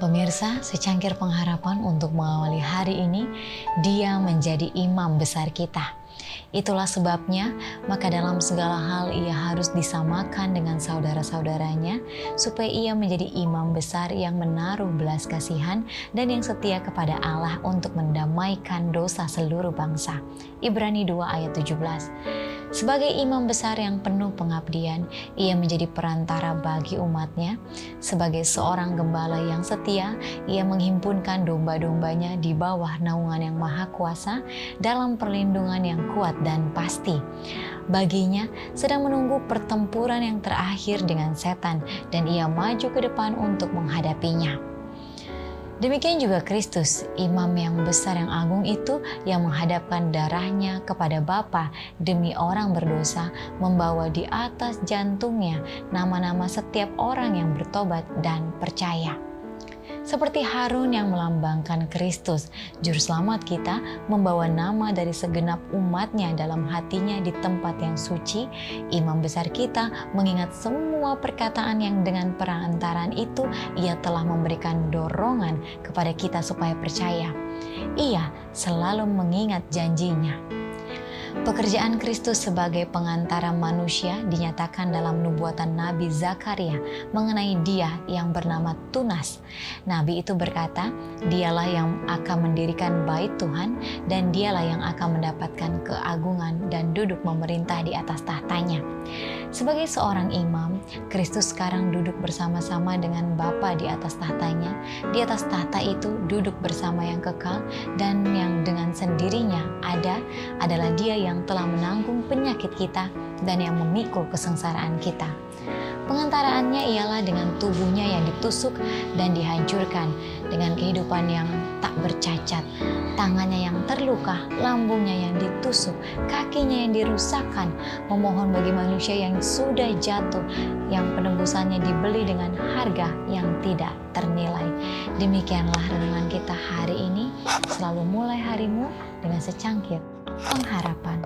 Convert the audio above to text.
pemirsa, secangkir pengharapan untuk mengawali hari ini, dia menjadi imam besar kita. Itulah sebabnya, maka dalam segala hal ia harus disamakan dengan saudara-saudaranya, supaya ia menjadi imam besar yang menaruh belas kasihan dan yang setia kepada Allah untuk mendamaikan dosa seluruh bangsa. Ibrani 2 ayat 17. Sebagai imam besar yang penuh pengabdian, ia menjadi perantara bagi umatnya. Sebagai seorang gembala yang setia, ia menghimpunkan domba-dombanya di bawah naungan yang maha kuasa dalam perlindungan yang kuat dan pasti. Baginya sedang menunggu pertempuran yang terakhir dengan setan dan ia maju ke depan untuk menghadapinya. Demikian juga Kristus, imam yang besar yang agung itu yang menghadapkan darahnya kepada Bapa demi orang berdosa, membawa di atas jantungnya nama-nama setiap orang yang bertobat dan percaya. Seperti Harun yang melambangkan Kristus, Juru Selamat kita membawa nama dari segenap umatnya dalam hatinya di tempat yang suci, imam besar kita mengingat semua perkataan yang dengan perantaraan itu ia telah memberikan dorongan kepada kita supaya percaya. Ia selalu mengingat janjinya. Pekerjaan Kristus sebagai pengantara manusia dinyatakan dalam nubuatan Nabi Zakaria mengenai dia yang bernama Tunas. Nabi itu berkata, dialah yang akan mendirikan bait Tuhan dan dialah yang akan mendapatkan keagungan dan duduk memerintah di atas tahtanya. Sebagai seorang imam, Kristus sekarang duduk bersama-sama dengan Bapa di atas tahtanya. Di atas tahta itu duduk bersama yang kekal dan yang dengan sendirinya ada adalah dia yang telah menanggung penyakit kita dan yang memikul kesengsaraan kita. Pengantaraannya ialah dengan tubuhnya yang ditusuk dan dihancurkan, dengan kehidupan yang tak bercacat, tangannya yang terluka, lambungnya yang ditusuk, kakinya yang dirusakkan, memohon bagi manusia yang sudah jatuh, yang penebusannya dibeli dengan harga yang tidak ternilai. Demikianlah renungan kita hari ini, selalu mulai harimu dengan secangkir pengharapan.